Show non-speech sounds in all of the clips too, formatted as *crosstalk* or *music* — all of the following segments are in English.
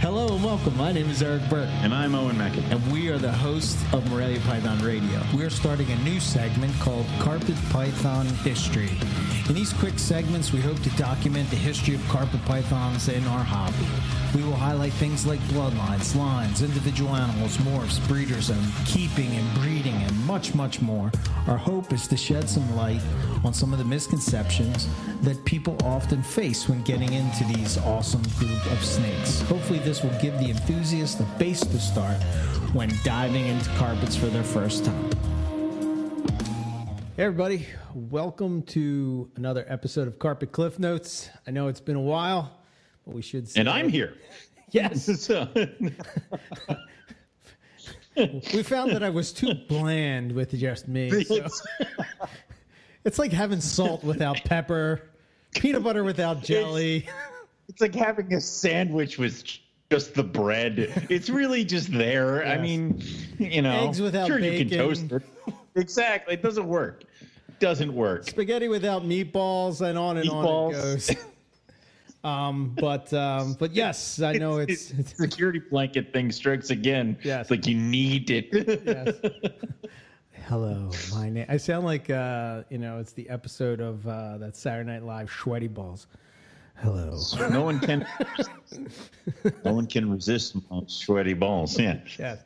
Hello and welcome. My name is Eric Burke, And I'm Owen Mackin. and we are the hosts of Morelia Python Radio. We're starting a new segment called Carpet Python History. In these quick segments, we hope to document the history of carpet pythons and our hobby. We will highlight things like bloodlines, lines, individual animals, morphs, breeders, and keeping and breeding, and much, much more. Our hope is to shed some light on some of the misconceptions that people often face when getting into these awesome group of snakes. Hopefully, this will give the enthusiast a base to start when diving into carpets for their first time. Hey, everybody. Welcome to another episode of Carpet Cliff Notes. I know it's been a while, but we should And I'm here. *laughs* Yes. *laughs* *laughs* We found that I was too bland with just me. so- it's like having salt without pepper, peanut butter without jelly. it's like having a sandwich with just the bread. *laughs* It's really just there. I mean, you know, Eggs without sure you can toast it. exactly. It doesn't work. Doesn't work. spaghetti without meatballs and on and on Meatballs. it goes. *laughs* um, but um, but yes, I know it's, it's security blanket thing strikes again. Yes. It's like you need it. yes. *laughs* Hello, my name. I sound like uh, you know it's the episode of uh, that Saturday Night Live Sweaty Balls. Hello. no one can. no one can resist my sweaty balls. Yeah. Yes.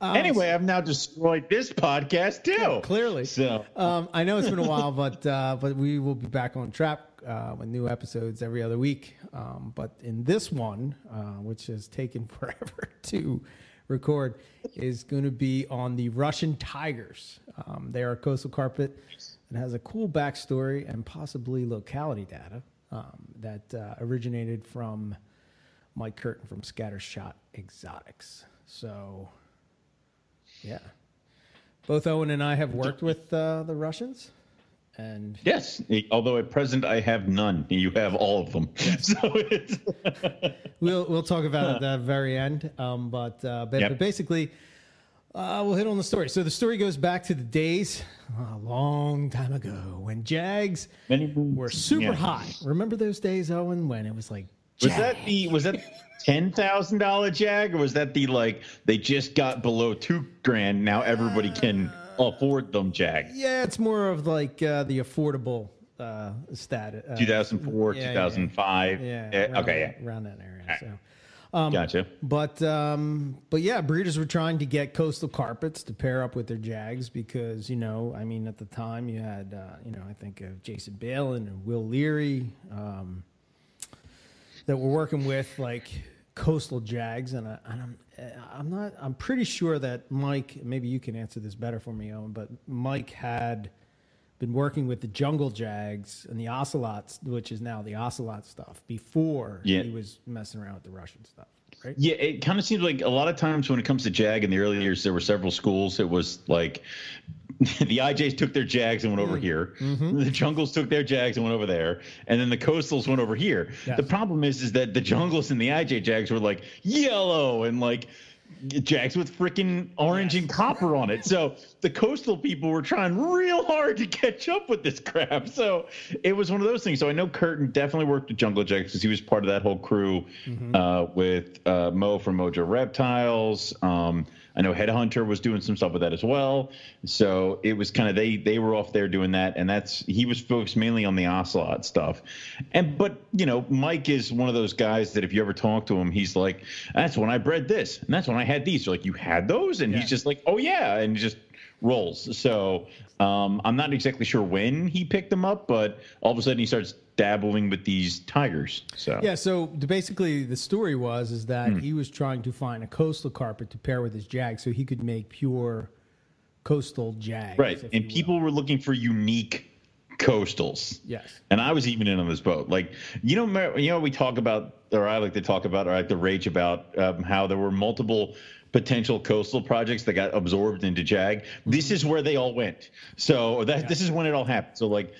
anyway, I've now destroyed this podcast too. Clearly. So Um, I know it's been a while, but uh, but we will be back on track uh, with new episodes every other week. Um, but in this one, uh, which has taken *laughs* forever to record, is going to be on the Russian Tigers. Um, they are a coastal carpet and has a cool backstory and possibly locality data um, that uh, originated from Mike Curtin from Scattershot Exotics. So, yeah. Both Owen and I have worked with uh, the Russians, and Yes, although at present I have none. You have all of them. *laughs* So it's *laughs* we'll we'll talk about it at the very end. Um, but uh, but, Yep. but basically, uh, we'll hit on the story. So the story goes back to the days a long time ago when Jags many were super yeah. high. Remember those days, Owen, when it was like Was Jag. that the was that ten thousand dollar jag or was that the like they just got below two grand now everybody can afford them jag? Yeah, it's more of like uh, the affordable uh, stat. Uh, Two thousand four, yeah, yeah, two thousand five. Yeah. Around Okay, that- yeah. Around that area. right. So. Um, Gotcha. But um, but yeah, breeders were trying to get coastal carpets to pair up with their jags because you know, I mean, at the time you had uh, you know, I think of Jason Balin and Will Leary um, that were working with like coastal jags, and, I, and I'm I'm not I'm pretty sure that Mike, maybe you can answer this better for me, Owen, but Mike had been working with the jungle jags and the ocelots, which is now the ocelot stuff, before Yeah. he was messing around with the Russian stuff, right? Yeah, it kind of seems like a lot of times when it comes to Jag in the early years, there were several schools. It was like *laughs* the IJs took their Jags and went over here. Mm-hmm. The Jungles took their Jags and went over there, and then the Coastals went over here. Yes. The problem is, is that the Jungles and the IJ Jags were like yellow and like Jags with freaking orange and copper on it. So *laughs* the coastal people were trying real hard to catch up with this crap. So it was one of those things. So I know Curtin definitely worked with Jungle Jags because he was part of that whole crew uh, with uh, Mo from Mojo Reptiles. Um, I know Headhunter was doing some stuff with that as well. So it was kind of they they were off there doing that, and that's he was focused mainly on the ocelot stuff. And but you know, Mike is one of those guys that if you ever talk to him, he's like, "That's when I bred this, and that's when I had these." You're like, "You had those?" And Yeah. he's just like, "Oh yeah," and just rolls. So um, I'm not exactly sure when he picked them up, but all of a sudden he starts dabbling with these tigers. So Yeah, so the, basically the story was is that Hmm. he was trying to find a coastal carpet to pair with his jag so he could make pure coastal jags. right, and people were looking for unique coastals. Yes. And I was even in on this boat. Like, you know, you know, we talk about, or I like to talk about, or I like to rage about um, how there were multiple potential coastal projects that got absorbed into JAG. This is where they all went. So that this is when it all happened. So like,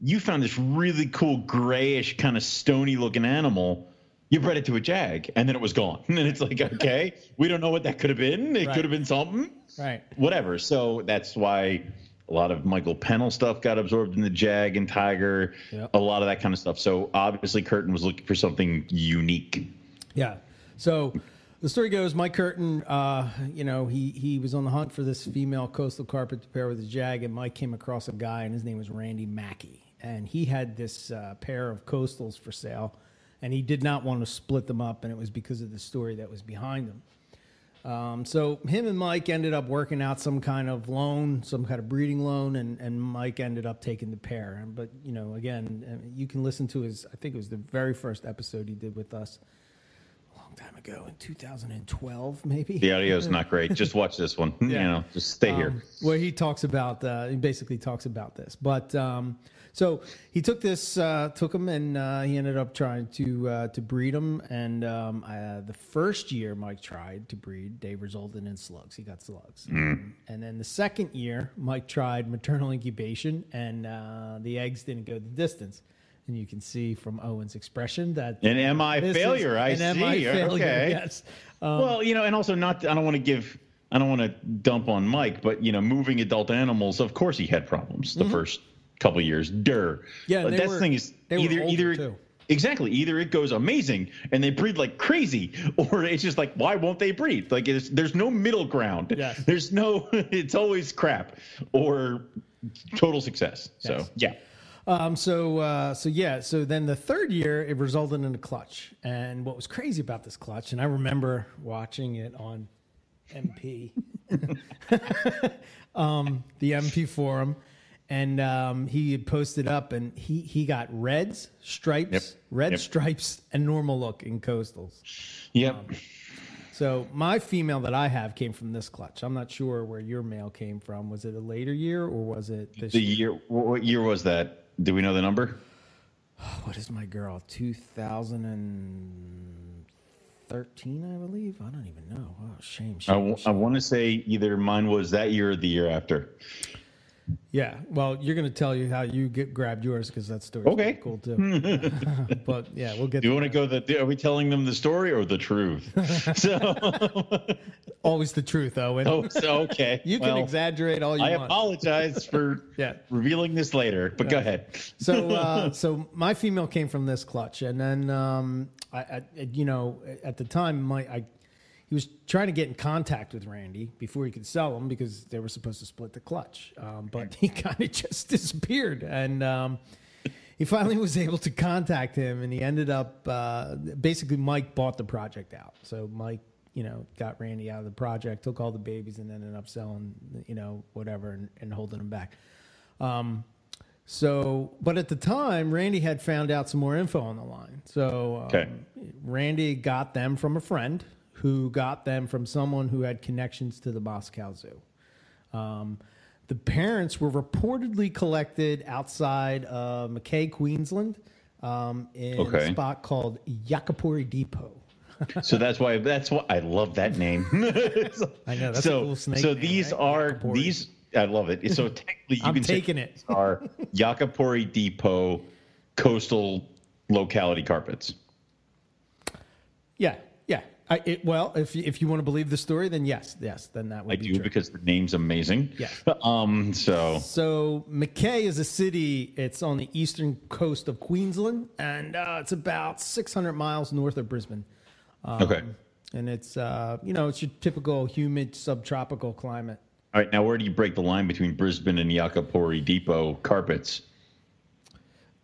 you found this really cool grayish kind of stony looking animal. You bred it to a jag, and then it was gone. *laughs* And it's like, okay, we don't know what that could have been. It Right. could have been something Right. whatever. So that's why a lot of Michael Pennell stuff got absorbed in the Jag and Tiger, Yep. a lot of that kind of stuff. So obviously, Curtin was looking for something unique. Yeah. So the story goes, Mike Curtin, uh, you know, he he was on the hunt for this female coastal carpet to pair with a jag, and Mike came across a guy, and his name was Randy Mackey, and he had this uh, pair of coastals for sale, and he did not want to split them up, and it was because of the story that was behind them. Um, so him and Mike ended up working out some kind of loan, some kind of breeding loan, and, and Mike ended up taking the pair. But you know, again, uh, you can listen to his. I think it was the very first episode he did with us a long time ago in 2012, maybe. The audio is not great. Just watch this one. *laughs* You Yeah. know, just stay here. Um, where he talks about uh, he basically talks about this. But um, so he took this, uh, took him, and uh, he ended up trying to uh, to breed him. And um, uh, the first year Mike tried to breed, they resulted in slugs. He got slugs. Mm. And then the second year, Mike tried maternal incubation, and uh, the eggs didn't go the distance. And you can see from Owen's expression that An MI failure. I an see. MI failure, Okay. *laughs* Yes. Um, well, you know, and also not. I don't want to give. I don't want to dump on Mike, but you know, moving adult animals. Of course, he had problems the first couple years. Dur. Yeah, but that's were- thing is either either too. exactly either it goes amazing and they breed like crazy, *laughs* or it's just like why won't they breed? Like there's no middle ground. Yes. There's no. *laughs* It's always crap or total success. So yeah. Um, so, uh, so yeah, so then the third year it resulted in a clutch. And what was crazy about this clutch, and I remember watching it on MP, *laughs* um, the MP forum, and um, he had posted up, and he he got reds, stripes, Yep. red Yep. stripes, and normal look in coastals. Yep. Um, So my female that I have came from this clutch. I'm not sure where your male came from. Was it a later year or was it this the year? year. What year was that? Do we know the number? *sighs* What is my girl? 2013, I believe. I don't even know. Oh, shame. I, shame, w- I shame. want to say either mine was that year or the year after. Yeah. Well, you're going to tell you how you get grabbed yours because that story's Okay. cool too. *laughs* *laughs* but yeah, we'll get Do you want to go the? Are we telling them the story or the truth? *laughs* so, always the truth, Owen. oh, so okay. you can Well, exaggerate all you I want. I apologize for Yeah. revealing this later, but go ahead. so uh, so my female came from this clutch, and then um, I, I you know at the time my I he was trying to get in contact with Randy before he could sell them because they were supposed to split the clutch, um, but *laughs* he kind of just disappeared, and um, he finally was able to contact him, and he ended up uh, basically Mike bought the project out, so Mike. You know, got Randy out of the project, took all the babies, and ended up selling, you know, whatever, and, and holding them back. Um, so, but at the time, Randy had found out some more info on the line. So, um, Okay. Randy got them from a friend who got them from someone who had connections to the Moscow Zoo. Um, the parents were reportedly collected outside of Mackay, Queensland, um, in a spot called Yakapari Depot. *laughs* So that's why that's why I love that name. *laughs* I know, that's a so cool snake so name, these right? are these. I love it. So *laughs* technically, you I'm can say taking it. these are Yakapari Depot coastal locality carpets. Yeah. I, it, well, if you- if you want to believe the story, then yes, yes, then that would I be do true. because the name's amazing. Yes. *laughs* Um. So So Mackay is a city. It's on the eastern coast of Queensland, and uh, it's about 600 miles north of Brisbane. Um, okay. And it's uh, you know it's your typical humid subtropical climate. All right. Now, where do you break the line between Brisbane and Yakapari Depot carpets?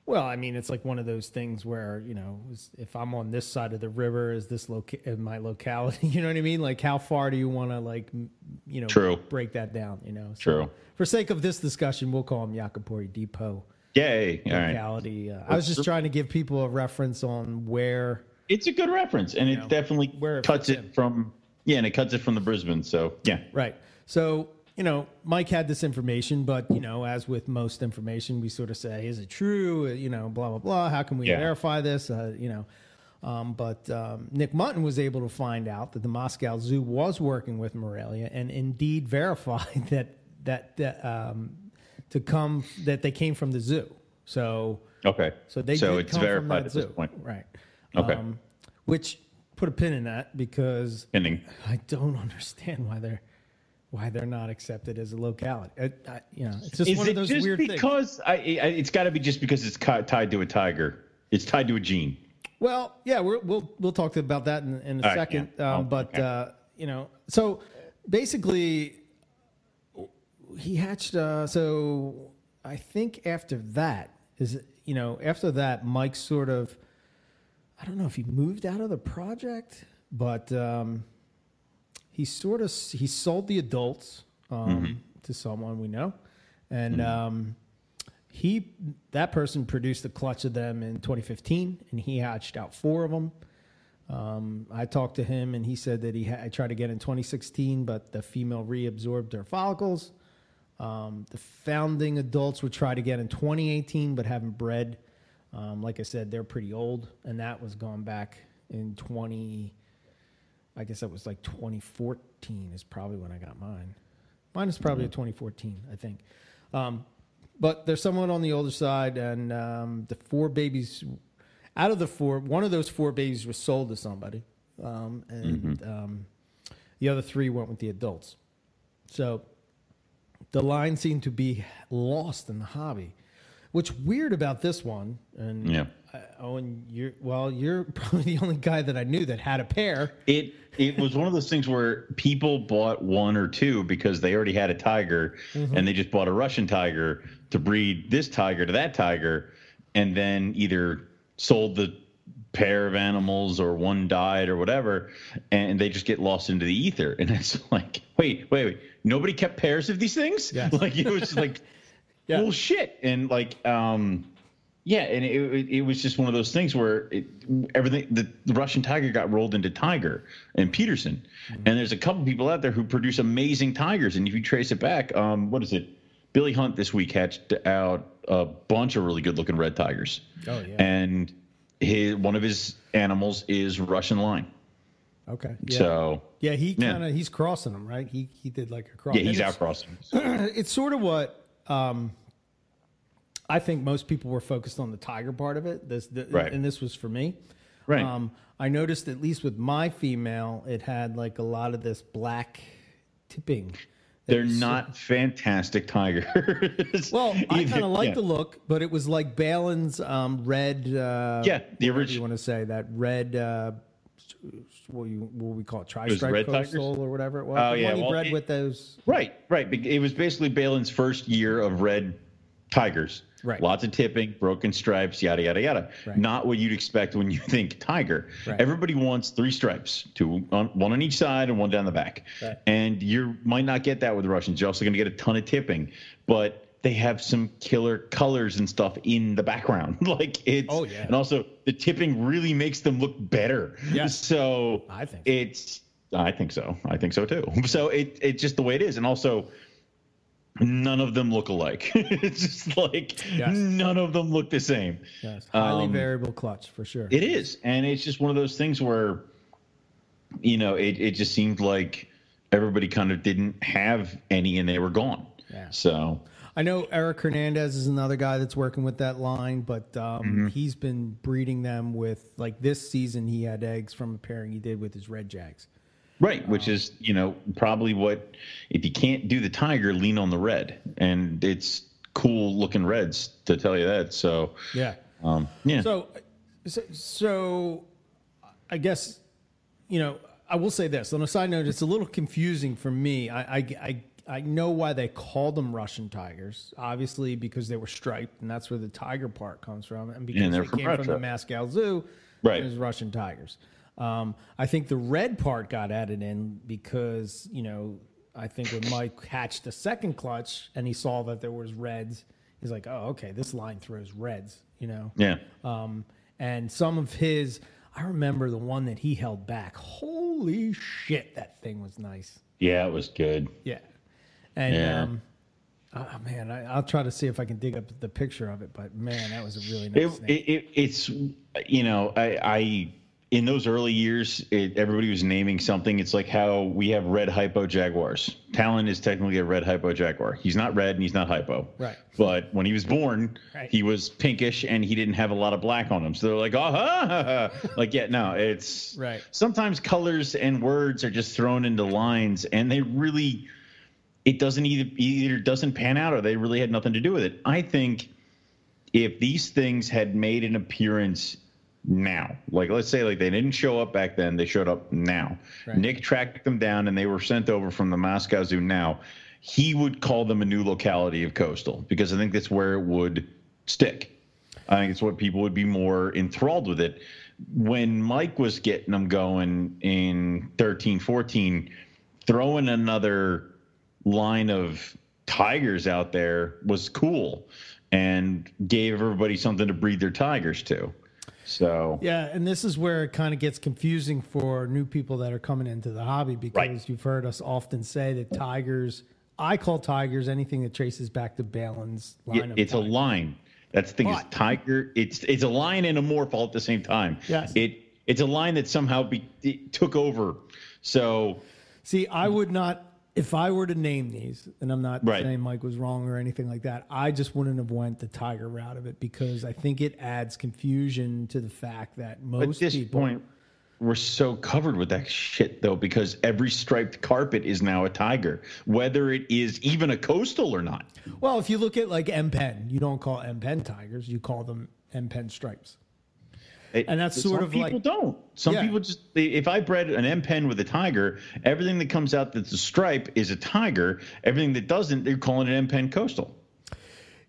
Well, I mean, it's like one of those things where you know, if I'm on this side of the river, is this loca- in my locality? *laughs* You know what I mean? Like, how far do you want to like, you know, True. break that down? You know, so True. For sake of this discussion, we'll call him Yakapari Depot Yay! All right. locality. Uh, I was just trying to give people a reference on where. It's a good reference, and it know, definitely where it cuts it in. from yeah, and it cuts it from the Brisbane. So yeah. Right. So, you know, Mike had this information, but, you know, as with most information, we sort of say, is it true? You know, blah, blah, blah. How can we Yeah. verify this? Uh, you know, um, but um, Nick Mutton was able to find out that the Moscow Zoo was working with Morelia and indeed *laughs* verified that, that, that um, to come, that they came from the zoo. So, Okay. so they so it's come from verified at this zoo. point. Right. Okay. which put a pin in that because Pending. I don't *laughs* understand why they're why they're not accepted as a locality. I, I, you know, it's just Is one it of those just weird things. because I, I? It's got to be just because it's tied to a tiger. It's tied to a gene. Well, yeah, we're, we'll we'll talk about that in, in a All right, second. yeah. Um, Oh, but okay. uh, you know, so basically, he hatched. Uh, so I think after that is you know after that, Mike sort of. I don't know if he moved out of the project, but um, he sort of he sold the adults um, to someone we know, and um, he that person produced a clutch of them in 2015, and he hatched out four of them. Um, I talked to him, and he said that he had, I tried to get in 2016, but the female reabsorbed their follicles. Um, the founding adults would try to get in 2018, but haven't bred. Um, like I said, they're pretty old, and that was gone back in 20. I guess that was like 2014 is probably when I got mine. Mine is probably a 2014, I think. Um, but they're somewhat on the older side, and um, the four babies, out of the four, one of those four babies was sold to somebody, um, and um, the other three went with the adults. So the line seemed to be lost in the hobby. What's weird about this one, and Yeah. Uh, Owen, you're well, you're *laughs* probably the only guy that I knew that had a pair. It it was one of those things where people bought one or two because they already had a tiger and they just bought a Russian tiger to breed this tiger to that tiger and then either sold the pair of animals or one died or whatever and they just get lost into the ether and it's *laughs* like wait wait wait nobody kept pairs of these things Yes. *laughs* like it was like Yeah. well shit and like um yeah, and it, it, was just one of those things where it, everything the, the Russian tiger got rolled into tiger and Peterson, and there's a couple people out there who produce amazing tigers, and if you trace it back, um, what is it? Billy Hunt this week hatched out a bunch of really good looking red tigers, Oh yeah. and his one of his animals is Russian line. Okay. Yeah. So yeah, he kind of he's crossing them, right? He he did like a cross. yeah, he's out crossing. It's, *clears throat* it's sort of what um, I think most people were focused on the tiger part of it. This the, Right. and this was for me. Right. Um, I noticed at least with my female, it had like a lot of this black tipping. They're It's- not fantastic tigers. Well, *laughs* I kind of like yeah. the look, but it was like Balin's um, red. Uh, Yeah, the whatever orig- You want to say that red? Uh, what you what we call it, tri-stripe coastal tigers? or whatever it was. Oh, the yeah, well, bred it- with those. Right, right. It was basically Balin's first year of red tigers. Right. Lots of tipping, broken stripes, yada yada yada. Right. Not what you'd expect when you *laughs* think tiger. Right. Everybody wants three stripes, two on, one on each side and one down the back. Right. And you might not get that with the Russians. You're also going to get a ton of tipping, but they have some killer colors and stuff in the background. *laughs* like it's Oh, yeah. and also the tipping really makes them look better. Yeah. *laughs* So I think so. it's I think so. I think so too. So it it's just the way it is, and also none of them look alike. *laughs* it's just like Yes. none of them look the same. Yes, highly Um, variable clutch for sure. It is, and it's just one of those things where, you know, it it just seemed like everybody kind of didn't have any, and they were gone. Yeah. So I know Eric Hernandez is another guy that's working with that line, but um, Mm-hmm. he's been breeding them with like this season. He had eggs from a pairing he did with his red jags. Right, which is you know probably what if you can't do the tiger, lean on the red, and it's cool looking reds to tell you that. So Yeah. um, yeah. So, so, so I guess you know I will say this on a side note. It's a little confusing for me. I I. I I know why they called them Russian tigers. Obviously, because they were striped, and that's where the tiger part comes from, and because And they're they from came from the Moscow Zoo, Right. It was Russian tigers. Um, I think the red part got added in because you know I think when Mike hatched the second clutch and he saw that there was reds, he's like, oh okay, this line throws reds, you know. yeah. Um, and some of his, I remember the one that he held back. Holy shit, that thing was nice. Yeah, it was good. Yeah. And, Yeah. um, oh man, I, I'll try to see if I can dig up the picture of it, but man, that was a really It, nice it, snake. it, it's you know I, I in those early years it, everybody was naming something. It's like how we have red hypo jaguars. Talon is technically a red hypo jaguar. He's not red and he's not hypo. Right. But when he was born, Right. he was pinkish and he didn't have a lot of black on him. So they're like, oh, ha, ha, ha." *laughs* like yeah, no, it's Right. Sometimes colors and words are just thrown into lines and they really it doesn't either either doesn't pan out or they really had nothing to do with it. I think if these things had made an appearance now. Like let's say like they didn't show up back then, they showed up now. Right. Nick tracked them down and they were sent over from the Moscow Zoo now. He would call them a new locality of coastal because I think that's where it would stick. I think it's what people would be more enthralled with it. When Mike was getting them going in 13, 14, throwing another line of tigers out there was cool and gave everybody something to breed their tigers to. So Yeah, and this is where it kind of gets confusing for new people that are coming into the hobby because Right. you've heard us often say that tigers. I call tigers anything that traces back to Balin's line it's a line. That's the thing is tiger. It's it's a lion and a morph all at the same time. Yes. It it's a line that somehow be, it took over. So See, I would not if I were to name these, and I'm not Right. saying Mike was wrong or anything like that. I just wouldn't have went the tiger route of it because I think it adds confusion to the fact that most at this people. point, we're so covered with that shit though because every striped carpet is now a tiger, whether it is even a coastal or not. Well, if you look at like M Pen, you don't call M Pen tigers, you call them M Pen stripes. It- And that's sort of people like- don't. Some Yeah. people just they- if I bred an M pen with a tiger, everything that comes out that's a stripe is a tiger. Everything that doesn't, they're calling it M pen coastal.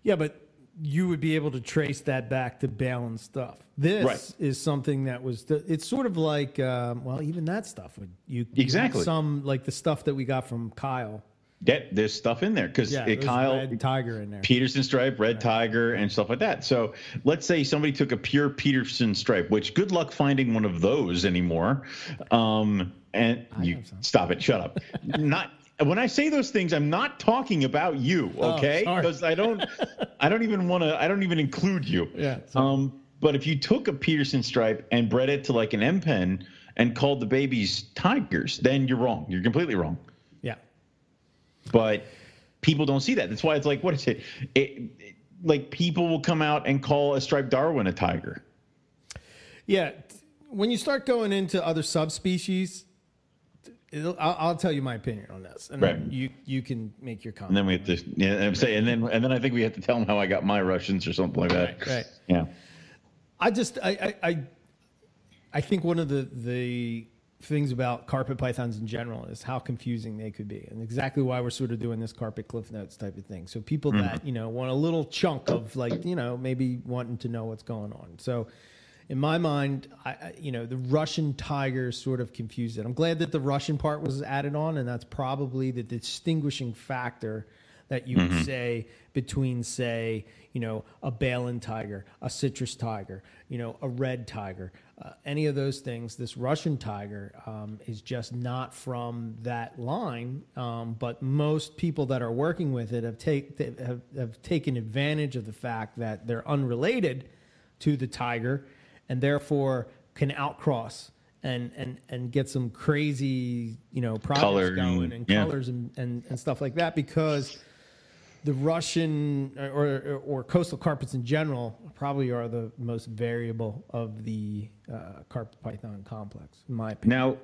Yeah, but you would be able to trace that back to Balin stuff. This Right. is something that was. The, It's sort of like, um, well, even that stuff would you you Exactly. some like the stuff that we got from Kyle. Get there's stuff in there because Yeah, there's Kyle red tiger in there. Peterson stripe, red tiger, and stuff like that. So let's say somebody took a pure Peterson stripe, which good luck finding one of those anymore. Um, and you stop it, shut up. *laughs* Not when I say those things, I'm not talking about you, okay? Oh. Because I don't, I don't even want to, I don't even include you. Yeah, sorry. Um, but if you took a Peterson stripe and bred it to like an M pen and called the babies tigers, then you're wrong. You're completely wrong but people don't see that. That's why it's like, what is it? It, it- like people will come out and call a striped Darwin a tiger. yeah. When you start going into other subspecies, I'll, I'll tell you my opinion on this, and Right. you you can make your comment. And then we have to yeah, and say, and then and then I think we have to tell them how I got my Russians or something like that. Right, right. Yeah. I just I I I, I think one of the the things about carpet pythons in general is how confusing they could be, and exactly why we're sort of doing this carpet cliff notes type of thing. So people mm-hmm. that you know want a little chunk of like you know maybe wanting to know what's going on. So. In my mind, I, you know, the Russian tiger sort of confused it. I'm glad that the Russian part was added on, and that's probably the distinguishing factor that you would mm-hmm. say between, say, you know, a Balin tiger, a citrus tiger, you know, a red tiger, uh, any of those things. This Russian tiger um, is just not from that line. Um, but most people that are working with it have, take, have, have taken advantage of the fact that they're unrelated to the tiger and therefore can outcross and and and get some crazy you know projects Color going and- and yeah. colors and, and and stuff like that because the Russian or, or or coastal carpets in general probably are the most variable of the uh, carpet python complex in my opinion. Now,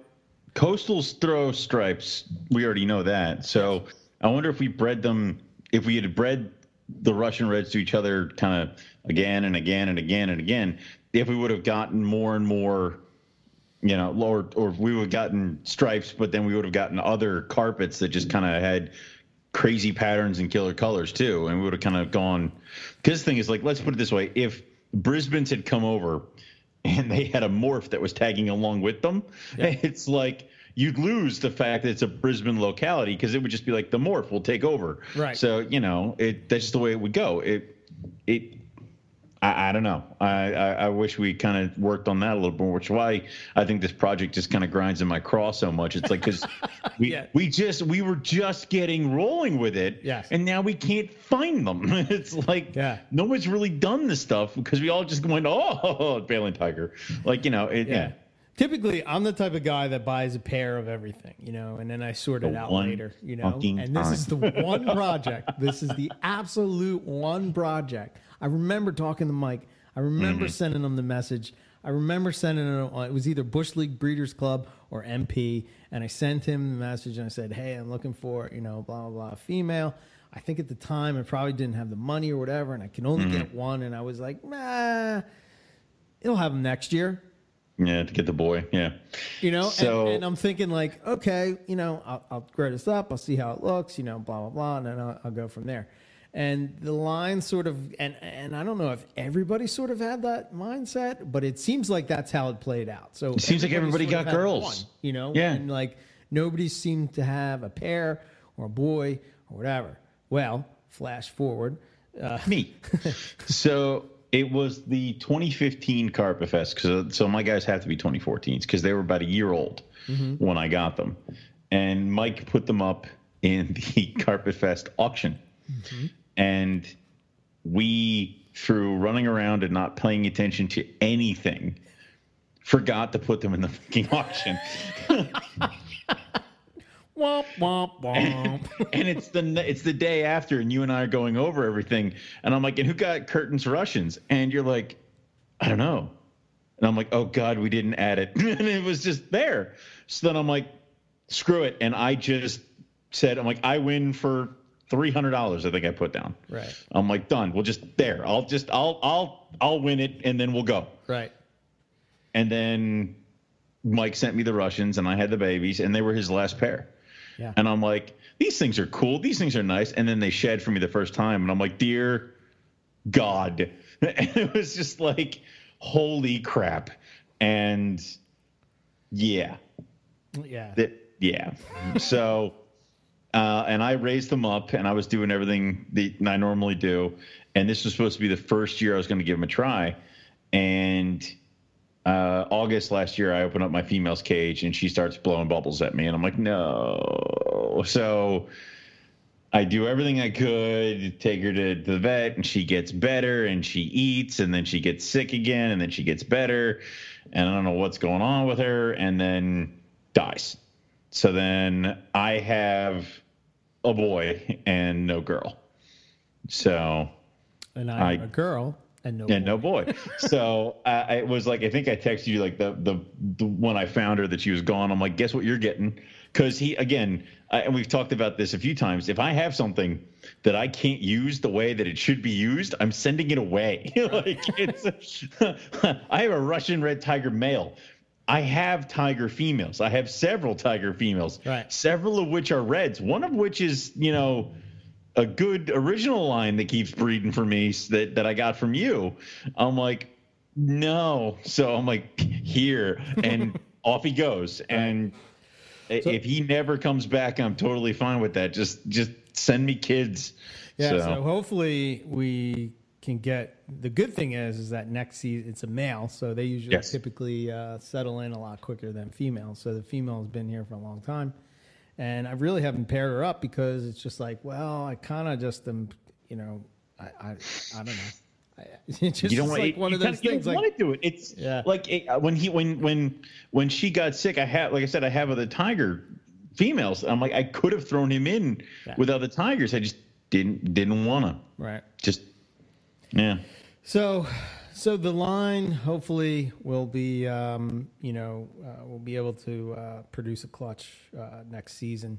coastals throw stripes. We already know that. So I wonder if we bred them. If we had bred the Russian reds to each other, kind of again and again and again and again, if we would have gotten more and more you know, or or we would have gotten stripes, but then we would have gotten other carpets that just kind of had crazy patterns and killer colors too, and we would have kind of gone. Because the thing is, like, let's put it this way: if Brisbane's had come over and they had a morph that was tagging along with them, *laughs* it's like you'd lose the fact that it's a Brisbane locality because it would just be like the morph will take over. Right. So you know, it that's just the way it would go. It it I, I don't know. I, I, I wish we kind of worked on that a little more, which is why I think this project just kind of grinds in my craw so much. It's like because *laughs* we Yeah. we just we were just getting rolling with it, Yes. and now we can't find them. *laughs* it's like Yeah. no one's really done this stuff because we all just went, oh, *laughs* Balin Tiger, like you know, it, yeah. Typically, I'm the type of guy that buys a pair of everything, you know, and then I sort it out later, you know. And this is the one *laughs* project. This is the absolute one project. I remember talking to Mike. I remember Mm-hmm. sending him the message. I remember sending him. It was either Bush League Breeders Club or MP, and I sent him the message and I said, "Hey, I'm looking for you know blah blah blah female." I think at the time I probably didn't have the money or whatever, and I can only Mm-hmm. get one. And I was like, "Nah." he'll have them next year. Yeah, to get the boy. Yeah. You know, So- and, and I'm thinking like, okay, you know, I'll, I'll grow this up. I'll see how it looks. You know, blah blah blah, and then I'll, I'll go from there. And the line sort of, and and I don't know if everybody sort of had that mindset, but it seems like that's how it played out. So It seems like everybody got girls. one, you know, Yeah. and like nobody seemed to have a pair or a boy or whatever. Well, flash forward, uh, Me. *laughs* so it was the 2015 Carpet Fest. So, uh, so my guys have to be 2014s because they were about a year old mm-hmm. when I got them. And Mike put them up in the *laughs* Carpet Fest auction. Mm-hmm. And we, through running around and not paying attention to anything, forgot to put them in the fucking auction. *laughs* womp womp womp. and *laughs* it's the it's the day after, and you and I are going over everything, and I'm like, and who got Curtin's Russians? And you're like, I don't know. And I'm like, oh god, we didn't add it, *laughs* and it was just there. So then I'm like, screw it, and I just said, I'm like, I win for three hundred dollars. I think I put down. right, I'm like, done. We'll just there. I'll just I'll I'll I'll win it, and then we'll go. right, And then Mike sent me the Russians, and I had the babies, and they were his last pair. Yeah. And I'm like, these things are cool. These things are nice. And then they shed for me the first time. And I'm like, dear God. *laughs* And it was just like, holy crap. And yeah, yeah. yeah. so, uh, and I raised them up and I was doing everything that I normally do. And this was supposed to be the first year I was going to give them a try. And uh, August last year, I opened up my female's cage and she starts blowing bubbles at me, and I'm like, no. So I do everything I could, take her to the vet, and she gets better, and she eats, and then she gets sick again, and then she gets better, and I don't know what's going on with her, and then dies. So then I have a boy and no girl. So and I'm I- a girl and no. and boy. no boy. *laughs* so uh, I it was like I think I texted you like the, the the when I found her that she was gone. I'm like, guess what you're getting? Because he again, I, and we've talked about this a few times. If I have something that I can't use the way that it should be used, I'm sending it away. *laughs* like it's, *laughs* I have a Russian red tiger male. I have tiger females. I have several tiger females. Right. Several of which are reds. One of which is you know a good original line that keeps breeding for me that that I got from you. I'm like, no. So I'm like, here, and *laughs* off he goes. And So- if he never comes back, I'm totally fine with that. Just just send me kids. Yeah, so. so hopefully we can get. The good thing is, is that next season it's a male, so they usually Yes. typically uh, settle in a lot quicker than females. So the female has been here for a long time, and I really haven't paired her up because it's just like, well, I kind of just am, you know, I I, I don't know. I, *laughs* it's just you don't want like one of those kinda- you don't Like, want to do it. It's Yeah. like it, uh, when he when when when she got sick. I had like I said, I have other tiger females. I'm like I could have thrown him in Yeah. with other tigers. I just didn't didn't want to. right. Just yeah. So, so the line hopefully will be, um, you know, uh, we'll be able to uh, produce a clutch uh, next season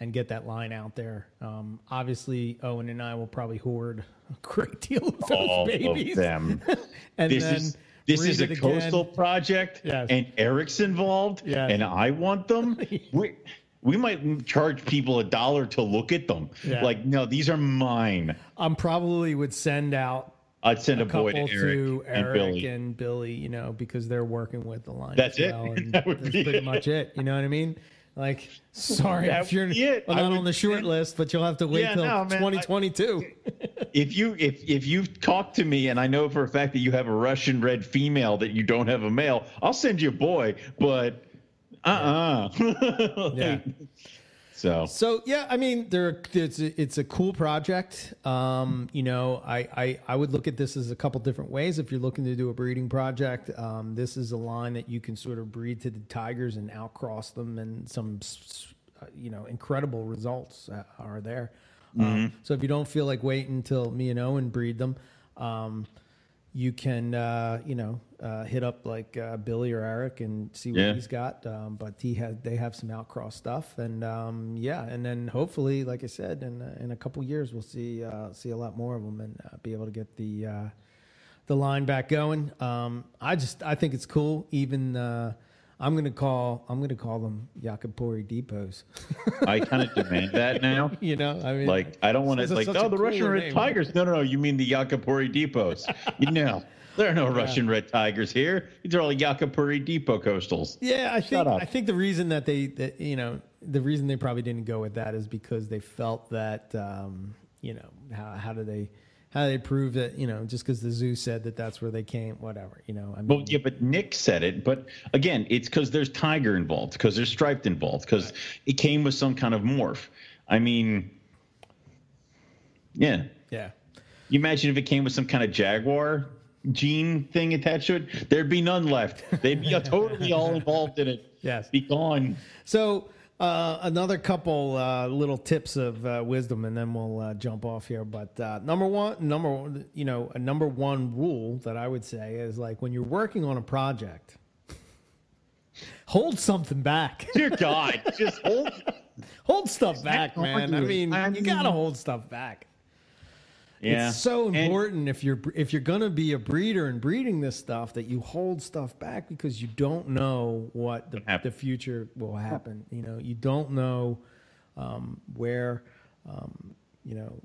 and get that line out there. Um, obviously, Owen and I will probably hoard a great deal of those all babies. of them. *laughs* and this then is this is a it again. coastal project, Yes. and Eric's involved, Yes. and I want them. *laughs* we we might charge people a dollar to look at them. Yeah. Like, no, these are mine. I'm probably would send out I'd send a, a boy to Eric, to and Billy. and Billy, you know, because they're working with the line. That's it. well, *laughs* and That that's pretty it. much it. You know what I mean? Like, *laughs* sorry That if you're would be it. well, not would on the short list, but you'll have to wait Yeah, till no, man, I- 2022. *laughs* if you if if you talk to me and I know for a fact that you have a Russian red female that you don't have a male, I'll send you a boy. But uh uh Yeah. So So yeah, I mean, there it's a, it's a cool project. Um, you know, I, I I would look at this as a couple different ways. If you're looking to do a breeding project, um, this is a line that you can sort of breed to the tigers and outcross them, and some uh, you know incredible results uh, are there. Um, so if you don't feel like waiting until me and Owen breed them, um, you can uh, you know uh, hit up like uh, Billy or Eric and see what Yeah. he's got. Um, but he has they have some outcross stuff, and um, yeah, and then hopefully, like I said, in uh, in a couple years we'll see uh, see a lot more of them and uh, be able to get the uh, the line back going. Um, I just I think it's cool. Even uh, I'm gonna call I'm gonna call them Yakapari depots. *laughs* I kind of demand that now. *laughs* you know, I mean, Like I don't want to like oh the Russian cooler Red name. Tigers. No, no, no. You mean the Yakapari depots? *laughs* you know, there are no Russian Red Tigers here. These are all Yakapari depot coastals. Yeah, I think. I think the reason that they that you know the reason they probably didn't go with that is because they felt that um, you know how how do they how do they prove that you know just because the zoo said that that's where they came whatever you know I mean Well, yeah, but Nick said it. But again, it's because there's tiger involved, because there's striped involved, because it came with some kind of morph. I mean, yeah. yeah You imagine if it came with some kind of jaguar gene thing attached to it, there'd be none left. They'd be *laughs* totally all involved in it. Yes. Be gone. So uh, another couple uh, little tips of uh, wisdom, and then we'll uh, jump off here. But uh, number one, number one, you know, a number one rule that I would say is like when you're working on a project, *laughs* hold something back. *laughs* Dear God, just hold. *laughs* hold stuff back, man. I mean, I you gotta hold stuff back. Yeah. It's so And- important if you're if you're gonna be a breeder and breeding this stuff that you hold stuff back because you don't know what the, the future will happen. You know, you don't know um, where, um, you know,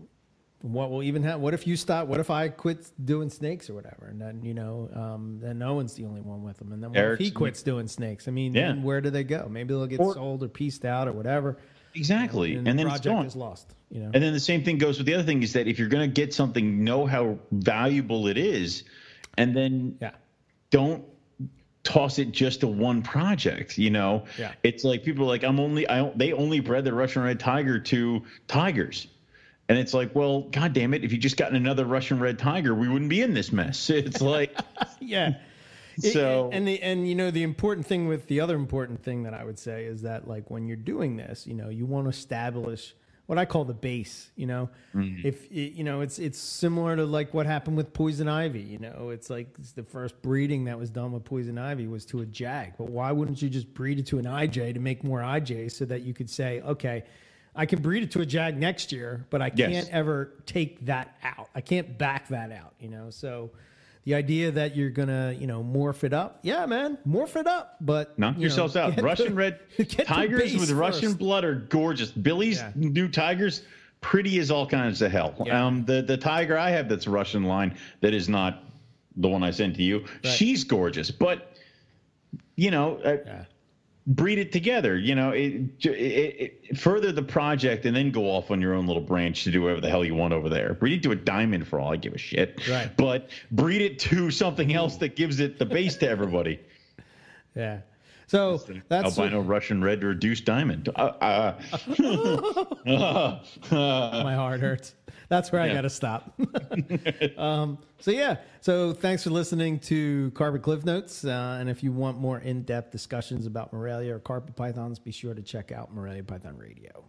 what will even happen. What if you stop? What if I quit doing snakes or whatever? And then you know, um, then Owen's the only one with them. And then what if he quits doing snakes? I mean, Yeah. then where do they go? Maybe they'll get Or- sold or pieced out or whatever. Exactly. And, And, the then it's project gone. is lost. You know. And then the same thing goes with the other thing is that if you're going to get something, know how valuable it is, and then yeah. don't toss it just to one project. You know, Yeah. it's like people are like, I'm only, I they only bred the Russian red tiger to tigers. And it's like, well, God damn it! If you just gotten another Russian red tiger, we wouldn't be in this mess. *laughs* It's like, *laughs* yeah. So- and the and you know the important thing with the other important thing that I would say is that like when you're doing this, you know, you want to establish what I call the base. You know, mm-hmm. if it, you know, it's it's similar to like what happened with poison ivy. You know, it's like it's the first breeding that was done with poison ivy was to a jag. But why wouldn't you just breed it to an IJ to make more IJs so that you could say, okay. I can breed it to a jag next year, but I Yes. can't ever take that out. I can't back that out, you know. So the idea that you're gonna, you know, morph it up, yeah, man, morph it up, but knock you know, yourselves out. Russian the- red *laughs* tigers with Russian blood are gorgeous. Billy's Yeah. new tigers, pretty as all kinds of hell. Yeah. Um, the the tiger I have that's Russian line that is not the one I sent to you. She's gorgeous, but you know. Uh, Yeah. Breed it together. You know, it, it, it further the project and then go off on your own little branch to do whatever the hell you want over there. Breed it to a diamond for all I give a shit. Right. But breed it to something else that gives it the base to everybody. *laughs* Yeah. So that's albino Russian red reduced diamond. Uh, uh, *laughs* my heart hurts. That's where I got to stop. *laughs* um, so yeah. So thanks for listening to Carpet Cliff Notes. Uh, and if you want more in-depth discussions about Morelia or carpet pythons, be sure to check out Morelia Python Radio.